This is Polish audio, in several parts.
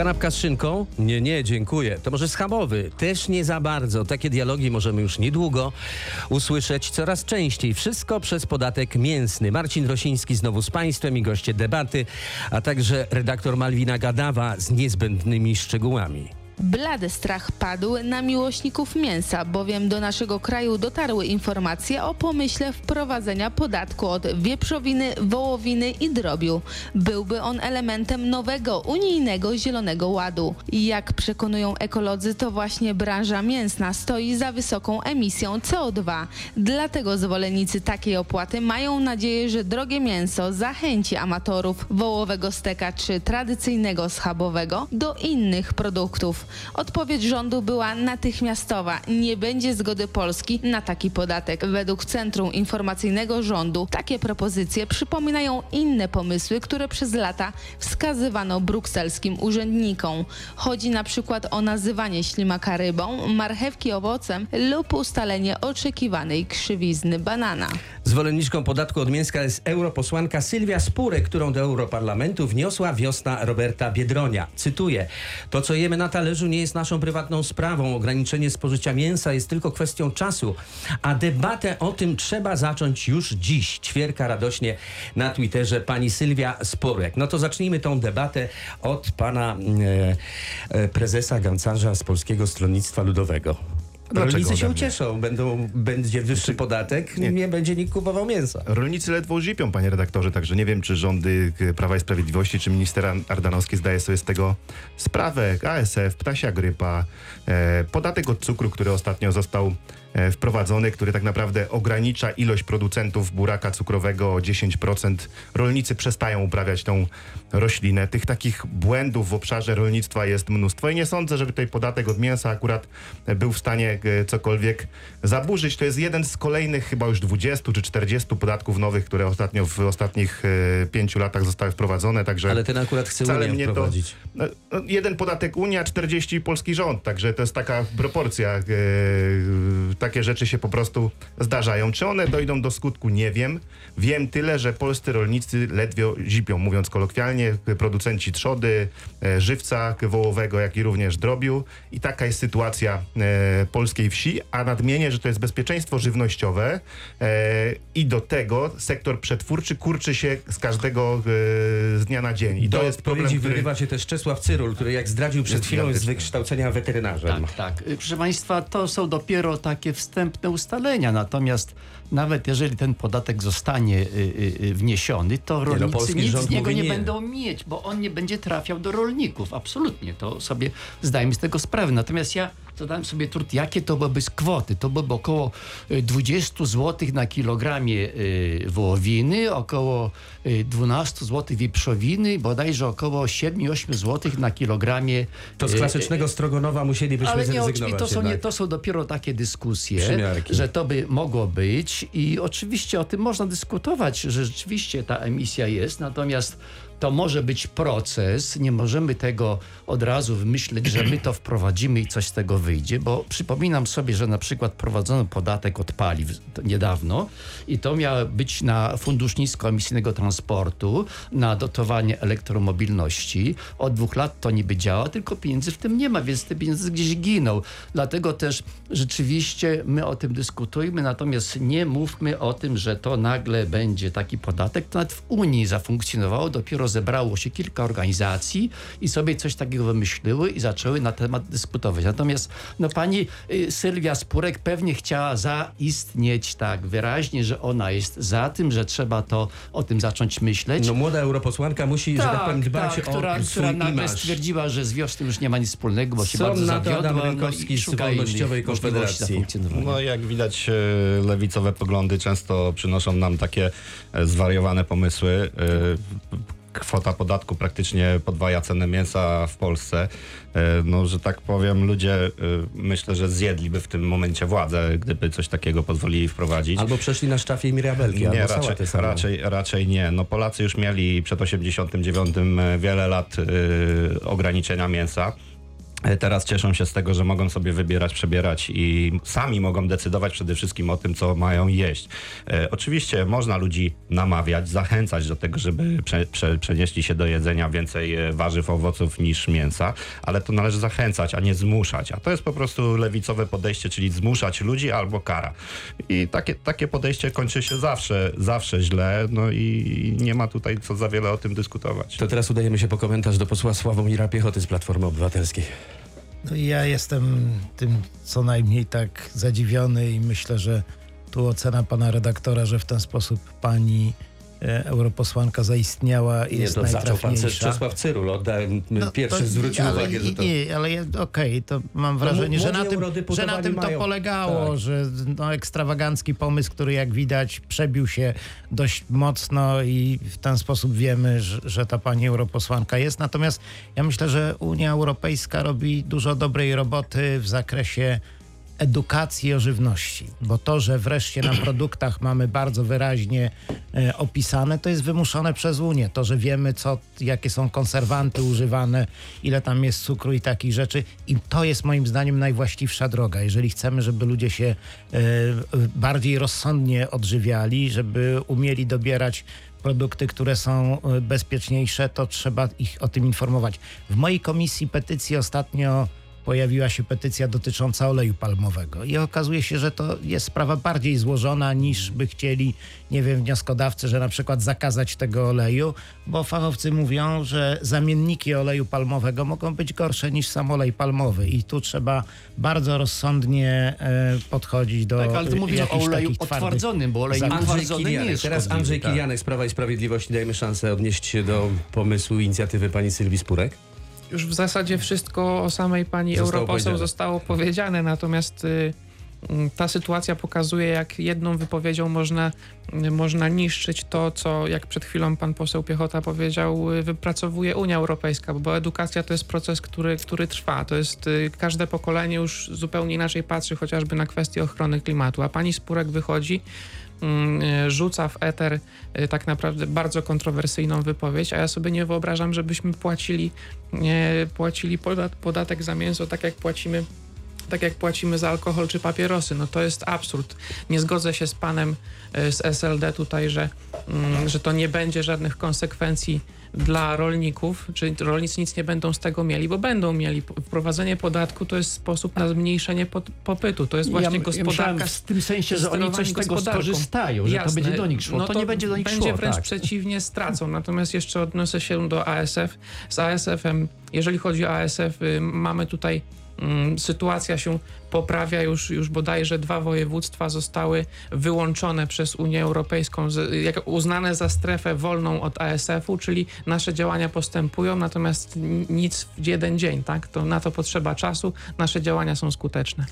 Kanapka z szynką? Nie, nie, dziękuję. To może schabowy? Też nie za bardzo. Takie dialogi możemy już niedługo usłyszeć coraz częściej. Wszystko przez podatek mięsny. Marcin Rosiński znowu z Państwem i goście debaty, a także redaktor Malwina Gadawa z niezbędnymi szczegółami. Blady strach padł na miłośników mięsa, bowiem do naszego kraju dotarły informacje o pomyśle wprowadzenia podatku od wieprzowiny, wołowiny i drobiu. Byłby on elementem nowego unijnego Zielonego Ładu. Jak przekonują ekolodzy, to właśnie branża mięsna stoi za wysoką emisją CO2. Dlatego zwolennicy takiej opłaty mają nadzieję, że drogie mięso zachęci amatorów wołowego steka czy tradycyjnego schabowego do innych produktów. Odpowiedź rządu była natychmiastowa. Nie będzie zgody Polski na taki podatek. Według Centrum Informacyjnego Rządu takie propozycje przypominają inne pomysły, które przez lata wskazywano brukselskim urzędnikom. Chodzi na przykład o nazywanie ślimaka rybą, marchewki owocem lub ustalenie oczekiwanej krzywizny banana. Zwolenniczką podatku od mięska jest europosłanka Sylwia Spurek, którą do Europarlamentu wniosła wiosna Roberta Biedronia. Cytuję: To, co jemy na talerzu, nie jest naszą prywatną sprawą. Ograniczenie spożycia mięsa jest tylko kwestią czasu, a debatę o tym trzeba zacząć już dziś. Ćwierka radośnie na Twitterze pani Sylwia Spurek. No to zacznijmy tą debatę od pana e, e, prezesa Gancarza z Polskiego Stronnictwa Ludowego. Dlaczego Rolnicy się ucieszą, będą, będzie wyższy podatek, nie. nie. będzie nikt kupował mięsa. Rolnicy ledwo żypią, panie redaktorze, także nie wiem, czy rządy Prawa i Sprawiedliwości, czy minister Ar- Ardanowski zdaje sobie z tego sprawę. ASF, ptasia grypa, e, podatek od cukru, który ostatnio został wprowadzony, który tak naprawdę ogranicza ilość producentów buraka cukrowego o 10%. Rolnicy przestają uprawiać tą roślinę. Tych takich błędów w obszarze rolnictwa jest mnóstwo i nie sądzę, żeby tutaj podatek od mięsa akurat e, był w stanie e, cokolwiek zaburzyć. To jest jeden z kolejnych chyba już 20 czy 40 podatków nowych, które ostatnio w ostatnich e, pięciu latach zostały wprowadzone, także Ale ten akurat chce Unię mnie to... wprowadzić. No, no, jeden podatek Unia, 40 polski rząd, także to jest taka proporcja. Takie rzeczy się po prostu zdarzają. Czy one dojdą do skutku? Nie wiem. Wiem tyle, że polscy rolnicy ledwie zipią, mówiąc kolokwialnie, producenci trzody, e, żywca wołowego, jak i również drobiu. I taka jest sytuacja e, polskiej wsi, a nadmienię, że to jest bezpieczeństwo żywnościowe e, i do tego sektor przetwórczy kurczy się z każdego z dnia na dzień. I Do to jest problem, odpowiedzi który... wyrywa się też Czesław Cyrul, który jak zdradził przed chwilą jest z wykształcenia weterynarzem. Tak, tak. Y, Proszę Państwa, to są dopiero takie wstępne ustalenia. Natomiast nawet jeżeli ten podatek zostanie y, y, y, wniesiony, to rolnicy no, polski nic z niego nie, nie. będą mieć, bo on nie będzie trafiał do rolników. Absolutnie, to sobie zdajemy z tego sprawę. Natomiast ja zadałem sobie trud, jakie to byłyby kwoty. To byłoby około y, 20 zł na kilogramie y, wołowiny, około y, 12 zł wieprzowiny, bodajże około 7-8 zł na kilogramie To z klasycznego Strogonowa musielibyśmy ale nie, zrezygnować to są, nie, to są dopiero takie dyskusje, Przymiarki. że to by mogło być i oczywiście o tym można dyskutować, że rzeczywiście ta emisja jest, natomiast to może być proces, nie możemy tego od razu wymyśleć, że my to wprowadzimy i coś z tego wyjdzie, bo przypominam sobie, że na przykład prowadzono podatek od paliw niedawno i to miało być na Fundusz Niskoemisyjnego Transportu, na dotowanie elektromobilności. Od dwóch lat to niby działa, tylko pieniędzy w tym nie ma, więc te pieniądze gdzieś giną. Dlatego też rzeczywiście my o tym dyskutujmy, natomiast nie mówmy o tym, że to nagle będzie taki podatek. To nawet w Unii zafunkcjonowało, dopiero zebrało się kilka organizacji i sobie coś takiego wymyśliły i zaczęły na temat dyskutować. Natomiast no, pani y, Sylwia Spurek pewnie chciała zaistnieć tak wyraźnie, że ona jest za tym, że trzeba to o tym zacząć myśleć. No młoda europosłanka musi, że tak powiem, dbać o która, swój która nagle stwierdziła, że z wiosny już nie ma nic wspólnego, bo się bardzo na to Adam zawiodła no Rynkowski i z Wolnościowej Konfederacji? No jak widać e, lewicowe poglądy często przynoszą nam takie e, zwariowane pomysły. E, Kwota podatku praktycznie podwaja cenę mięsa w Polsce. E, No, że tak powiem, ludzie e, myślę, że zjedliby w tym momencie władzę, gdyby coś takiego pozwolili wprowadzić. Albo przeszli na sztafie i mirabelki, Nie, albo raczej, raczej, raczej nie. No Polacy już mieli przed 89 wiele lat y, ograniczenia mięsa. E, teraz cieszą się z tego, że mogą sobie wybierać, przebierać i sami mogą decydować przede wszystkim o tym, co mają jeść. E, oczywiście można ludzi namawiać, zachęcać do tego, żeby prze, prze, przenieśli się do jedzenia więcej e, warzyw, owoców niż mięsa, ale to należy zachęcać, a nie zmuszać. A to jest po prostu lewicowe podejście, czyli zmuszać ludzi albo kara. I takie, takie podejście kończy się zawsze, zawsze źle, no i nie ma tutaj co za wiele o tym dyskutować. To teraz udajemy się po komentarz do posła Sławomira Piechoty z Platformy Obywatelskiej. No i ja jestem tym co najmniej tak zadziwiony i myślę, że tu ocena pana redaktora, że w ten sposób pani europosłanka zaistniała i Nie, jest to zaczął pan. Czesław Cyrul, oddałem, No, pierwszy to- zwrócił ale, uwagę, że to... Nie, ale okej, to mam wrażenie, że, młodzi na tym, że na tym to mają- polegało, tak. że no, ekstrawagancki pomysł, który jak widać przebił się dość mocno i w ten sposób wiemy, że, że ta pani europosłanka jest. Natomiast ja myślę, że Unia Europejska robi dużo dobrej roboty w zakresie edukacji o żywności, bo to, że wreszcie na produktach mamy bardzo wyraźnie e, opisane, to jest wymuszone przez Unię. To, że wiemy, co, jakie są konserwanty używane, ile tam jest cukru i takich rzeczy. I to jest moim zdaniem najwłaściwsza droga. Jeżeli chcemy, żeby ludzie się e, bardziej rozsądnie odżywiali, żeby umieli dobierać produkty, które są e, bezpieczniejsze, to trzeba ich o tym informować. W mojej komisji petycji ostatnio pojawiła się petycja dotycząca oleju palmowego i okazuje się, że to jest sprawa bardziej złożona niż by chcieli, nie wiem, wnioskodawcy, że na przykład zakazać tego oleju, bo fachowcy mówią, że zamienniki oleju palmowego mogą być gorsze niż sam olej palmowy i tu trzeba bardzo rozsądnie e, podchodzić do Tak, ale tu e, mówię o oleju otwardzonym, bo olej nieutwardzony nie jest Teraz Andrzej tak. Kilianek z Prawa i Sprawiedliwości. Dajmy szansę odnieść się do pomysłu inicjatywy pani Sylwii Spurek. Już w zasadzie wszystko o samej pani Zostało europoseł powiedziane. zostało powiedziane, natomiast y, ta sytuacja pokazuje, jak jedną wypowiedzią można, y, można niszczyć to, co, jak przed chwilą pan poseł Piechota powiedział, y, wypracowuje Unia Europejska, bo edukacja to jest proces, który, który trwa. To jest, y, każde pokolenie już zupełnie inaczej patrzy chociażby na kwestię ochrony klimatu, a pani Spurek wychodzi mm, y, rzuca w eter tak naprawdę bardzo kontrowersyjną wypowiedź, a ja sobie nie wyobrażam, żebyśmy płacili, płacili podat, podatek za mięso tak jak płacimy tak jak płacimy za alkohol czy papierosy. No to jest absurd. Nie zgodzę się z panem y, z SLD tutaj, że, mm, że to nie będzie żadnych konsekwencji dla rolników, czyli rolnicy nic nie będą z tego mieli, bo będą mieli. Wprowadzenie podatku to jest sposób na zmniejszenie popytu. To jest właśnie ja, gospodarka. Ja w tym sensie, że oni coś z tego skorzystają, że to Jasne. będzie do nich szło. No to, nie będzie do nich będzie szło. wręcz tak. przeciwnie, stracą. Natomiast jeszcze odniosę się do ASF. Z ASF-em, jeżeli chodzi o ASF, y, mamy tutaj sytuacja się poprawia. Już, już bodajże dwa województwa zostały wyłączone przez Unię Europejską, jak uznane za strefę wolną od ASF-u, czyli nasze działania postępują, natomiast nic w jeden dzień, tak? To na to potrzeba czasu, nasze działania są skuteczne.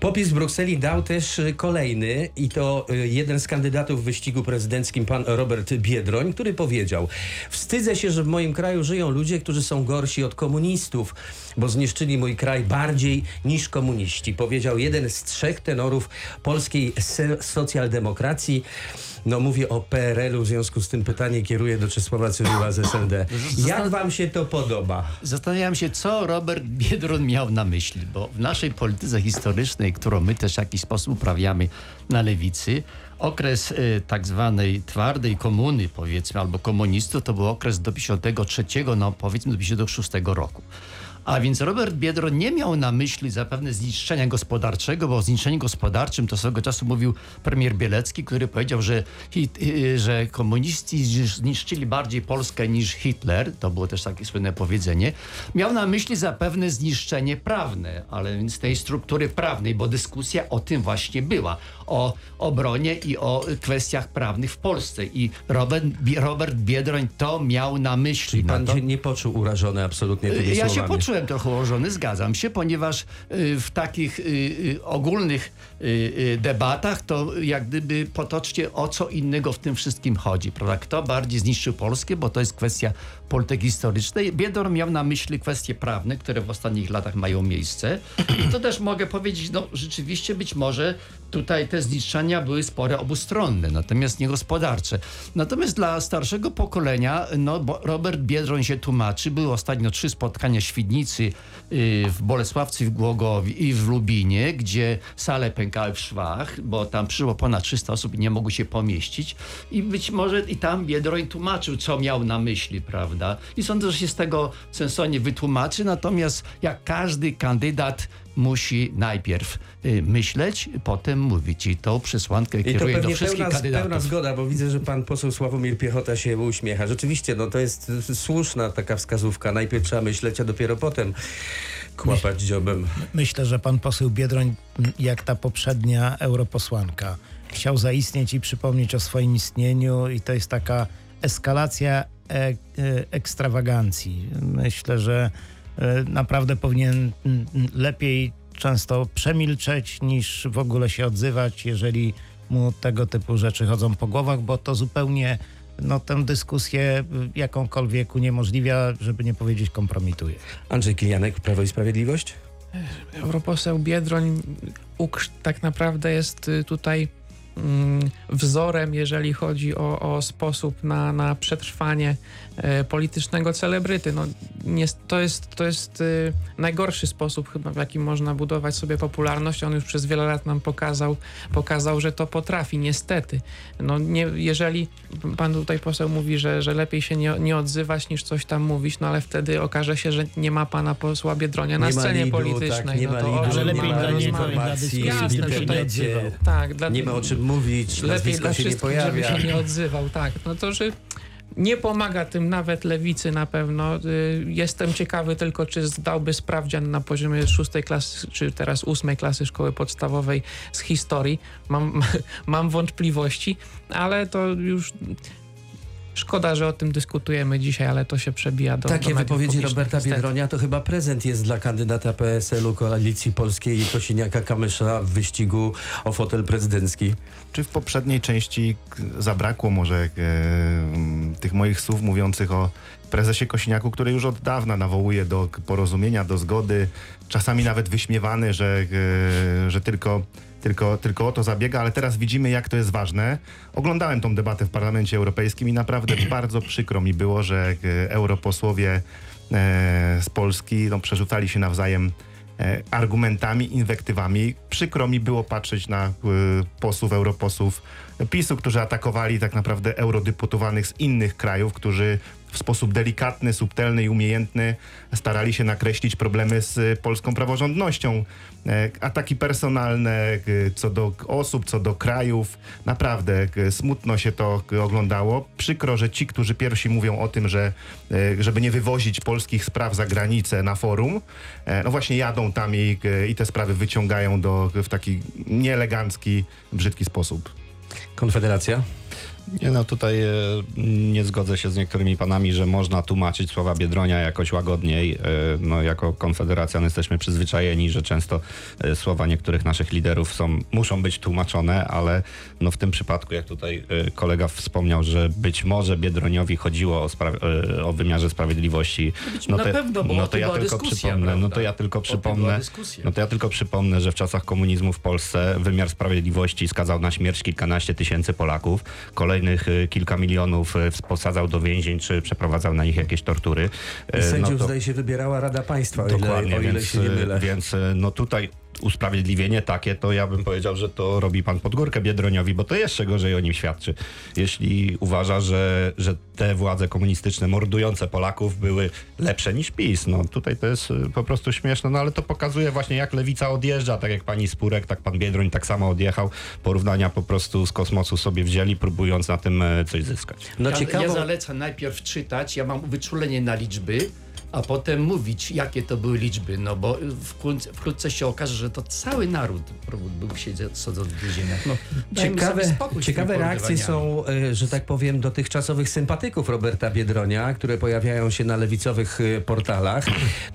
Popis w Brukseli dał też y, kolejny i to y, jeden z kandydatów w wyścigu prezydenckim, pan Robert Biedroń, który powiedział Wstydzę się, że w moim kraju żyją ludzie, którzy są gorsi od komunistów, bo zniszczyli mój kraj bardziej niż komuniści. Powiedział jeden z trzech tenorów polskiej socjaldemokracji. No mówię o PRL-u, w związku z tym pytanie kieruję do Czesława Cyryła z SND. Jak wam się to podoba? Zastanawiam się, co Robert Biedron miał na myśli, bo w naszej polityce historycznej, którą my też w jakiś sposób uprawiamy na lewicy, okres y, tak zwanej twardej komuny, powiedzmy, albo komunistów, to był okres do 53, no powiedzmy do 56 roku. A więc Robert Biedron nie miał na myśli zapewne zniszczenia gospodarczego, bo o zniszczeniu gospodarczym to swego czasu mówił premier Bielecki, który powiedział, że, hit, y, że komuniści zniszczyli bardziej Polskę niż Hitler. To było też takie słynne powiedzenie. Miał na myśli zapewne zniszczenie prawne, ale więc tej struktury prawnej, bo dyskusja o tym właśnie była. O obronie i o kwestiach prawnych w Polsce. I Robert, Robert Biedroń to miał na myśli. Pan Na to- się nie poczuł urażony absolutnie tymi ja się słowami. poczułem trochę ułożony, zgadzam się, ponieważ y, w takich y, y, ogólnych debatach to jak gdyby potocznie o co innego w tym wszystkim chodzi. Prawda? Kto bardziej zniszczył Polskę, bo to jest kwestia polityki historycznej. Biedor miał na myśli kwestie prawne, które w ostatnich latach mają miejsce. I to też mogę powiedzieć, no rzeczywiście być może tutaj te zniszczenia były spore obustronne, natomiast nie gospodarcze. Natomiast dla starszego pokolenia, no Robert Biedroń się tłumaczy, były ostatnio trzy spotkania Świdnicy, y, w Bolesławcu, w Głogowie i w Lubinie, gdzie sale pękały w szwach, bo tam przyszło ponad 300 osób i nie mogły się pomieścić. I być może i tam Biedroń tłumaczył, co miał na myśli, prawda? I sądzę, że się z tego sensownie wytłumaczy, natomiast jak każdy kandydat musi najpierw y, myśleć, potem mówić. I tą przesłankę I to kieruję do wszystkich pełna, pełna kandydatów. zgoda, bo widzę, że pan poseł Sławomir Piechota się uśmiecha. Rzeczywiście, no to jest słuszna taka wskazówka. Najpierw trzeba myśleć, a dopiero potem kłapać dziobem. Myślę, że pan poseł Biedroń, jak ta poprzednia europosłanka, chciał zaistnieć i przypomnieć o swoim istnieniu i to jest taka eskalacja e, e, ekstrawagancji. Myślę, że naprawdę powinien m, m, lepiej często przemilczeć niż w ogóle się odzywać, jeżeli mu tego typu rzeczy chodzą po głowach, bo to zupełnie no, tę dyskusję y, jakąkolwiek uniemożliwia, żeby nie powiedzieć kompromituje. Andrzej Kilianek, Prawo i Sprawiedliwość? Europoseł Biedroń uksz- tak naprawdę jest y, tutaj mm, wzorem, jeżeli chodzi o, o sposób na, na przetrwanie e, politycznego celebryty. No, nie, to jest, to jest y, najgorszy sposób chyba, w jaki można budować sobie popularność. On już przez wiele lat nam pokazał, pokazał że to potrafi, niestety. No, nie, jeżeli pan tutaj poseł mówi, że, że lepiej się nie, nie odzywać niż coś tam mówić, no ale wtedy okaże się, że nie ma pana posła Biedronia na Nie ma scenie lidu, politycznej. tak, nie no ma to lidu, o czym Ale lepiej i dla informacji, żeby się nie tutaj- odzywał. Tak, dla, Nie ma o czym mówić, lepiej dla się nie wszystkich, żeby się nie odzywał, tak. No to, że nie pomaga tym nawet lewicy na pewno. Y, Jestem ciekawy tylko, czy zdałby sprawdzian na poziomie szóstej klasy, czy teraz ósmej klasy szkoły podstawowej z historii. Mam, mam wątpliwości, ale to już szkoda, że o tym dyskutujemy dzisiaj, ale to się przebija do Takie do wypowiedzi Roberta niestety. Biedronia to chyba prezent jest dla kandydata PSL-u Koalicji Polskiej i Kosiniaka-Kamysza w wyścigu o fotel prezydencki. Czy w poprzedniej części zabrakło może e, tych moich słów mówiących o prezesie Kosiniaku, który już od dawna nawołuje do porozumienia, do zgody, czasami nawet wyśmiewany, że, e, że tylko, tylko, tylko o to zabiega, ale teraz widzimy, jak to jest ważne. Oglądałem tą debatę w Parlamencie Europejskim i naprawdę bardzo przykro mi było, że e, europosłowie e, z Polski no, przerzucali się nawzajem e, argumentami, inwektywami. Przykro mi było patrzeć na posłów, europosłów PiSu, którzy atakowali tak naprawdę eurodeputowanych z innych krajów, którzy w sposób delikatny, subtelny i umiejętny starali się nakreślić problemy z polską praworządnością. E, Ataki personalne e, co do osób, co do krajów. Naprawdę e, smutno się to oglądało. Przykro, że ci, którzy pierwsi mówią o tym, że żeby nie wywozić polskich spraw za granicę na forum, no właśnie jadą tam i, i te sprawy wyciągają do, w taki nieelegancki, brzydki sposób. Konfederacja? Nie no, tutaj e, nie zgodzę się z niektórymi panami, że można tłumaczyć słowa Biedronia jakoś łagodniej. E, no, jako Konfederacja no, jesteśmy przyzwyczajeni, że często e, słowa niektórych naszych liderów są, muszą być tłumaczone, ale no, w tym przypadku, jak tutaj kolega wspomniał, że być może Biedroniowi chodziło o, o wymiarze sprawiedliwości. na pewno, bo no to ja była tylko przypomnę, no to ja tylko przypomnę, no to ja tylko przypomnę, że w czasach komunizmu w Polsce wymiar sprawiedliwości skazał na śmierć kilkanaście tysięcy Polaków. Kolejnych y, kilka milionów y, posadzał do więzień, czy przeprowadzał na nich jakieś tortury. I Y, sędziów, no to- zdaje się, wybierała Rada Państwa, o ile, Dokładnie, o ile więc, się nie mylę. więc no tutaj usprawiedliwienie takie, to ja bym powiedział, że to robi pan pod górkę Biedroniowi, bo to jeszcze gorzej o nim świadczy. Jeśli uważa, że, że te władze komunistyczne mordujące Polaków były lepsze niż PiS, no tutaj to jest y, po prostu śmieszne, no ale to pokazuje właśnie jak lewica odjeżdża, tak jak pani Spurek, tak pan Biedroń tak samo odjechał. Porównania po prostu z kosmosu sobie wzięli, próbując na tym e, coś zyskać. No ja, ja zalecam najpierw czytać, ja mam wyczulenie na liczby, a potem mówić, jakie to były liczby, no bo wkrótce, wkrótce się okaże, że to cały naród był siedząc w więzieniach. No, Ciekawe, ciekawe reakcje są, e, że tak powiem, dotychczasowych sympatyków Roberta Biedronia, które pojawiają się na lewicowych e, portalach.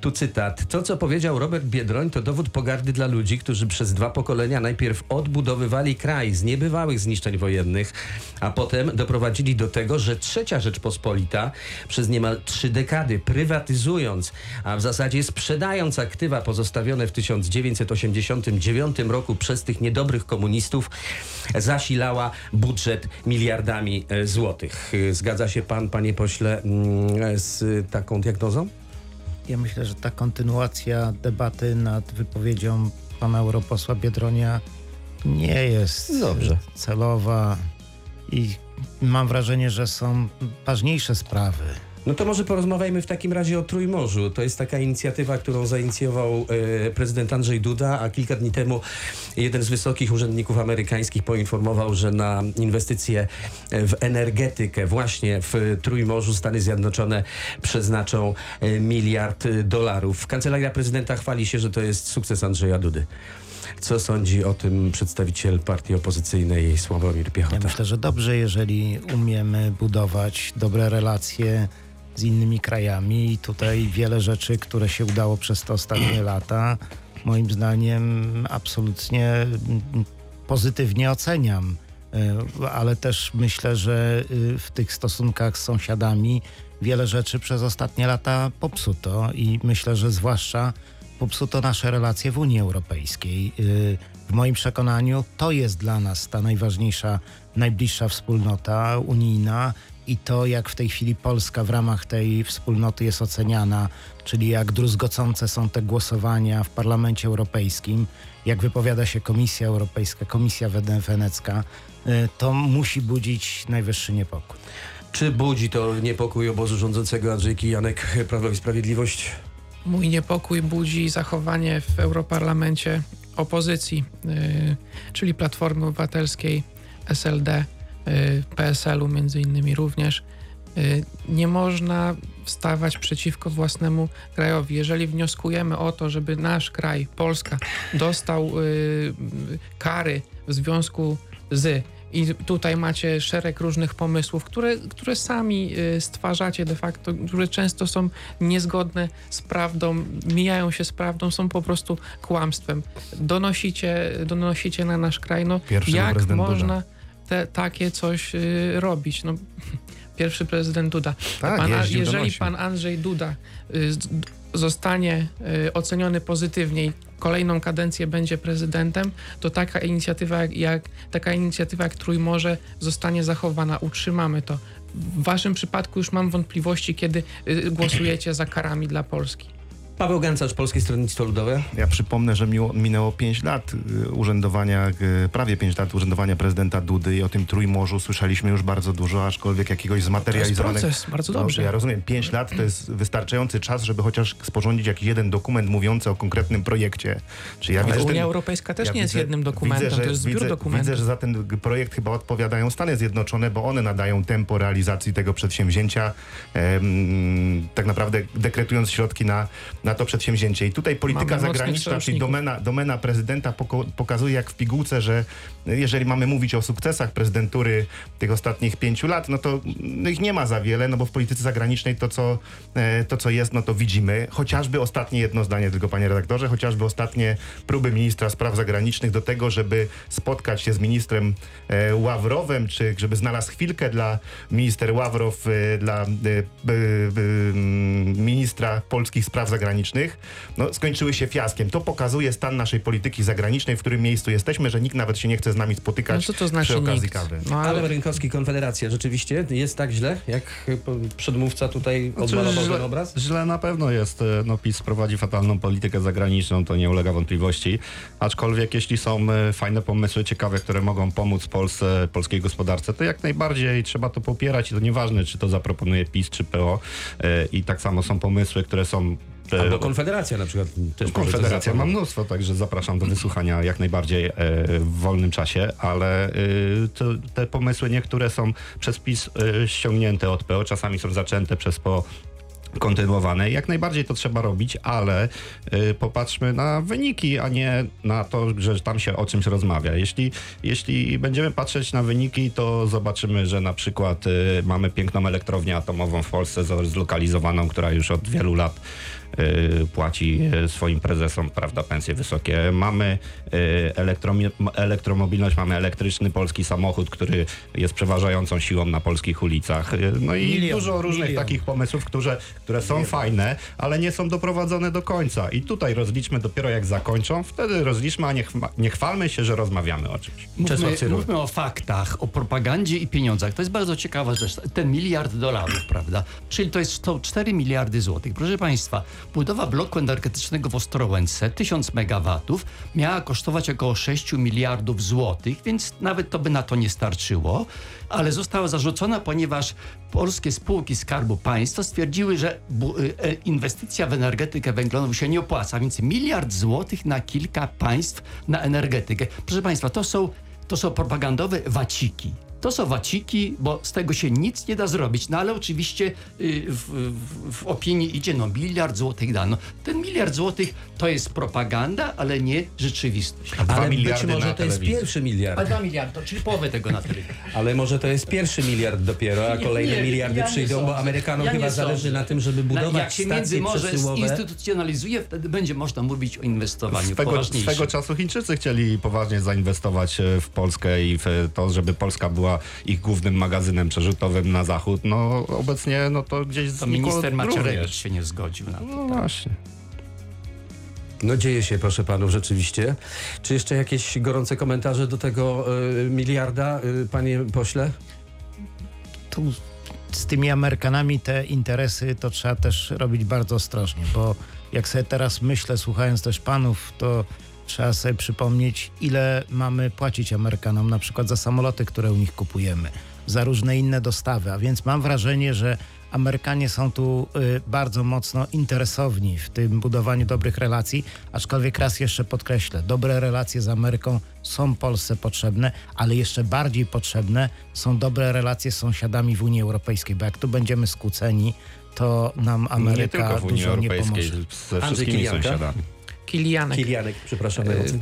Tu cytat. To, co powiedział Robert Biedroń, to dowód pogardy dla ludzi, którzy przez dwa pokolenia najpierw odbudowywali kraj z niebywałych zniszczeń wojennych, a potem doprowadzili do tego, że trzecia Rzeczpospolita przez niemal trzy dekady prywatyzuje prywatyzując, a w zasadzie sprzedając aktywa pozostawione w 1989 roku przez tych niedobrych komunistów, zasilała budżet miliardami e, złotych. E, Zgadza się pan, panie pośle, mm, z taką diagnozą? Ja myślę, że ta kontynuacja debaty nad wypowiedzią pana europosła Biedronia nie jest Dobrze. celowa i mam wrażenie, że są ważniejsze sprawy. No to może porozmawiajmy w takim razie o Trójmorzu. To jest taka inicjatywa, którą zainicjował e, prezydent Andrzej Duda, a kilka dni temu jeden z wysokich urzędników amerykańskich poinformował, że na inwestycje w energetykę właśnie w Trójmorzu Stany Zjednoczone przeznaczą e, miliard dolarów. Kancelaria prezydenta chwali się, że to jest sukces Andrzeja Dudy. Co sądzi o tym przedstawiciel partii opozycyjnej Sławomir Ja Piechota? myślę, że dobrze, jeżeli umiemy budować dobre relacje z innymi krajami i tutaj wiele rzeczy, które się udało przez te ostatnie lata, moim zdaniem absolutnie pozytywnie oceniam. Y, Ale też myślę, że y, w tych stosunkach z sąsiadami wiele rzeczy przez ostatnie lata popsuto i myślę, że zwłaszcza popsuto nasze relacje w Unii Europejskiej. Y, W moim przekonaniu to jest dla nas ta najważniejsza, najbliższa wspólnota unijna i to, jak w tej chwili Polska w ramach tej wspólnoty jest oceniana, czyli jak druzgocące są te głosowania w Parlamencie Europejskim, jak wypowiada się Komisja Europejska, Komisja Wene- Wenecka, y, to musi budzić najwyższy niepokój. Czy budzi to niepokój obozu rządzącego Andrzejki Janek Prawo i Sprawiedliwość? Mój niepokój budzi zachowanie w Europarlamencie opozycji, y, czyli Platformy Obywatelskiej, SLD, PSL-u między innymi również. Y, nie można wstawać przeciwko własnemu krajowi. Jeżeli wnioskujemy o to, żeby nasz kraj, Polska, dostał y, kary w związku z i tutaj macie szereg różnych pomysłów, które, które sami y, stwarzacie de facto, które często są niezgodne z prawdą, mijają się z prawdą, są po prostu kłamstwem. Donosicie, donosicie na nasz kraj. No, Pierwszy jak można te, takie coś y, robić? No, pierwszy prezydent Duda. Tak, pan, jeżeli donosił. pan Andrzej Duda y, zostanie y, oceniony pozytywnie i kolejną kadencję będzie prezydentem, to taka inicjatywa jak, taka inicjatywa jak Trójmorze zostanie zachowana. Utrzymamy to. W waszym przypadku już mam wątpliwości, kiedy y, głosujecie za karami dla Polski. Paweł Gancarz, Polskie Stronnictwo Ludowe. Ja przypomnę, że miło, minęło 5 lat y, urzędowania, prawie 5 lat urzędowania prezydenta Dudy i o tym Trójmorzu słyszeliśmy już bardzo dużo, aczkolwiek jakiegoś To jest zmaterializowanego... proces, bardzo No, dobrze. ja rozumiem, 5 lat to jest wystarczający czas, żeby chociaż sporządzić jakiś jeden dokument mówiący o konkretnym projekcie. Czy ja Ale widzę, Unia ten- Europejska też ja nie jest widzę- jednym dokumentem, widzę, że- to jest zbiór widzę, dokumentów. Widzę, że za ten projekt chyba odpowiadają Stany Zjednoczone, bo one nadają tempo realizacji tego przedsięwzięcia, em, tak naprawdę dekretując środki na, na to przedsięwzięcie. I tutaj polityka Mamy zagraniczna, czyli domena, domena prezydenta poko- pokazuje jak w pigułce, że jeżeli mamy mówić o sukcesach prezydentury tych ostatnich pięciu lat, no to ich nie ma za wiele, no bo w polityce zagranicznej to co, e, to, co jest, no to widzimy. Chociażby ostatnie jedno zdanie tylko, panie redaktorze, chociażby ostatnie próby ministra spraw zagranicznych do tego, żeby spotkać się z ministrem e, Ławrowem, czy żeby znalazł chwilkę dla minister Ławrow, e, dla ministra polskich spraw zagranicznych, no skończyły się fiaskiem. To pokazuje stan naszej polityki zagranicznej, w którym miejscu jesteśmy, że nikt nawet się nie chce z nami No spotykać co to znaczy przy okazji nikt? kawy. No, Ale ale Rynkowski, Konfederacja, rzeczywiście jest tak źle, jak po- przedmówca tutaj odmalował ten źle, obraz? źle na pewno jest. e, No, PiS prowadzi fatalną politykę zagraniczną, to nie ulega wątpliwości. Aczkolwiek jeśli są e, fajne pomysły, ciekawe, które mogą pomóc Polsce, polskiej gospodarce, to jak najbardziej trzeba to popierać i to nieważne, czy to zaproponuje PiS, czy PO. E, I tak samo są pomysły, które są... Albo Konfederacja na przykład też Konfederacja. ma mnóstwo, także zapraszam do wysłuchania jak najbardziej e, w wolnym czasie, ale e, to, te pomysły niektóre są przez PiS e, ściągnięte od PO, czasami są zaczęte przez PO kontynuowane. Jak najbardziej to trzeba robić, ale y, popatrzmy na wyniki, a nie na to, że tam się o czymś rozmawia. Jeśli, jeśli będziemy patrzeć na wyniki, to zobaczymy, że na przykład y, mamy piękną elektrownię atomową w Polsce zo- zlokalizowaną, która już od wielu lat y, płaci y, swoim prezesom, prawda, pensje wysokie. Mamy y, elektromobilność, mamy elektryczny polski samochód, który jest przeważającą siłą na polskich ulicach. Y, No i Milion, dużo różnych milion. takich pomysłów, które, które są fajne, ale nie są doprowadzone do końca. I tutaj rozliczmy dopiero jak zakończą, wtedy rozliczmy, a nie, chma- nie chwalmy się, że rozmawiamy o czymś. Czesław Mówmy, mówmy o faktach, o propagandzie i pieniądzach. To jest bardzo ciekawa rzecz. Ten miliard dolarów, prawda? Czyli to jest to 4 miliardy złotych. Proszę Państwa, budowa bloku energetycznego w Ostrołęce, 1000 megawatów, miała kosztować około 6 miliardów złotych, więc nawet to by na to nie starczyło, ale została zarzucona, ponieważ polskie spółki Skarbu Państwa stwierdziły, że y, e, inwestycja w energetykę węglową się nie opłaca, więc miliard złotych na kilka państw na energetykę. Proszę Państwa, to są, to są propagandowe waciki. To są waciki, bo z tego się nic nie da zrobić. No ale oczywiście y, w, w, w opinii idzie, no miliard złotych dano. Ten miliard złotych to jest propaganda, ale nie rzeczywistość. Dwa Ale być miliardy może na to jest pierwszy A miliard. dwa miliardy, to czyli połowę tego na telewizji. Ale może to jest pierwszy miliard dopiero, a kolejne nie, miliardy ja przyjdą, bo sądzę. Amerykanom Ja chyba zależy sądzę. na tym, żeby Na- budować Jak się międzymorze przesyłowe. zinstytucjonalizuje, wtedy będzie można mówić o inwestowaniu Swego, swego czasu Chińczycy chcieli poważnie zainwestować e, w Polskę i w to, żeby Polska była ich głównym magazynem przerzutowym na zachód. No obecnie no to gdzieś To minister Macierewicz się nie zgodził na to. No właśnie. No dzieje się, proszę panów, rzeczywiście. Czy jeszcze jakieś gorące komentarze do tego y, miliarda, y, panie pośle? tu z tymi Amerykanami te interesy to trzeba też robić bardzo ostrożnie, bo jak sobie teraz myślę, słuchając też panów, to trzeba sobie przypomnieć, ile mamy płacić Amerykanom na przykład za samoloty, które u nich kupujemy, za różne inne dostawy. A więc mam wrażenie, że Amerykanie są tu y, bardzo mocno interesowni w tym budowaniu dobrych relacji, aczkolwiek raz jeszcze podkreślę, dobre relacje z Ameryką są Polsce potrzebne, ale jeszcze bardziej potrzebne są dobre relacje z sąsiadami w Unii Europejskiej, bo jak tu będziemy skłóceni, to nam nie Ameryka tylko w Unii dużo nie Europejskiej, pomoże. ze wszystkimi sąsiadami. Kilianek. Kilianek, przepraszam. Y.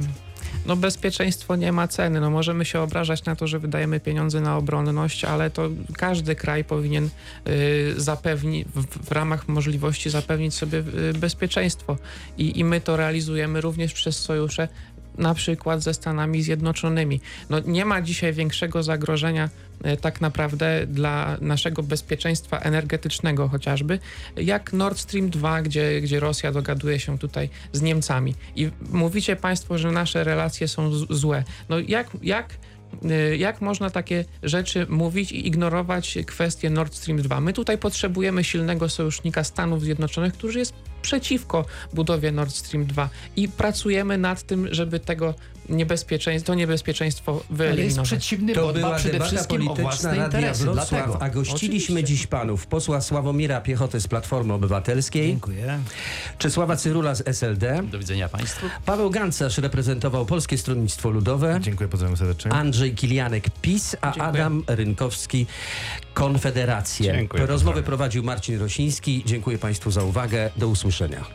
No bezpieczeństwo nie ma ceny. No możemy się obrażać na to, że wydajemy pieniądze na obronność, ale to każdy kraj powinien y, zapewnić, w, w ramach możliwości zapewnić sobie y, bezpieczeństwo. I, I my to realizujemy również przez sojusze na przykład ze Stanami Zjednoczonymi. No, nie ma dzisiaj większego zagrożenia e, tak naprawdę dla naszego bezpieczeństwa energetycznego chociażby, jak Nord Stream 2, gdzie, gdzie Rosja dogaduje się tutaj z Niemcami. I mówicie Państwo, że nasze relacje są złe. No jak, jak, y, jak można takie rzeczy mówić i ignorować kwestię Nord Stream 2? My tutaj potrzebujemy silnego sojusznika Stanów Zjednoczonych, który jest przeciwko budowie Nord Stream 2 i pracujemy nad tym, żeby tego niebezpieczeństwo, to niebezpieczeństwo Ale jest wyeliminować. przeciwny, To bo była przede debata wszystkim o polityczna własne Radia interesy. Wrocław, Dlatego. a gościliśmy Oczywiście. dziś panów posła Sławomira Piechotę z Platformy Obywatelskiej, Dziękuję. Czesława Cyrula z SLD, Do widzenia Państwu. Paweł Gancarz reprezentował Polskie Stronnictwo Ludowe, Dziękuję, pozdrawiam serdecznie. Andrzej Kilianek PiS, a Dziękuję. Adam Rynkowski Konfederację. Dziękuję, Rozmowę pozdrawiam. prowadził Marcin Rosiński. Dziękuję Państwu za uwagę. Do usłyszenia.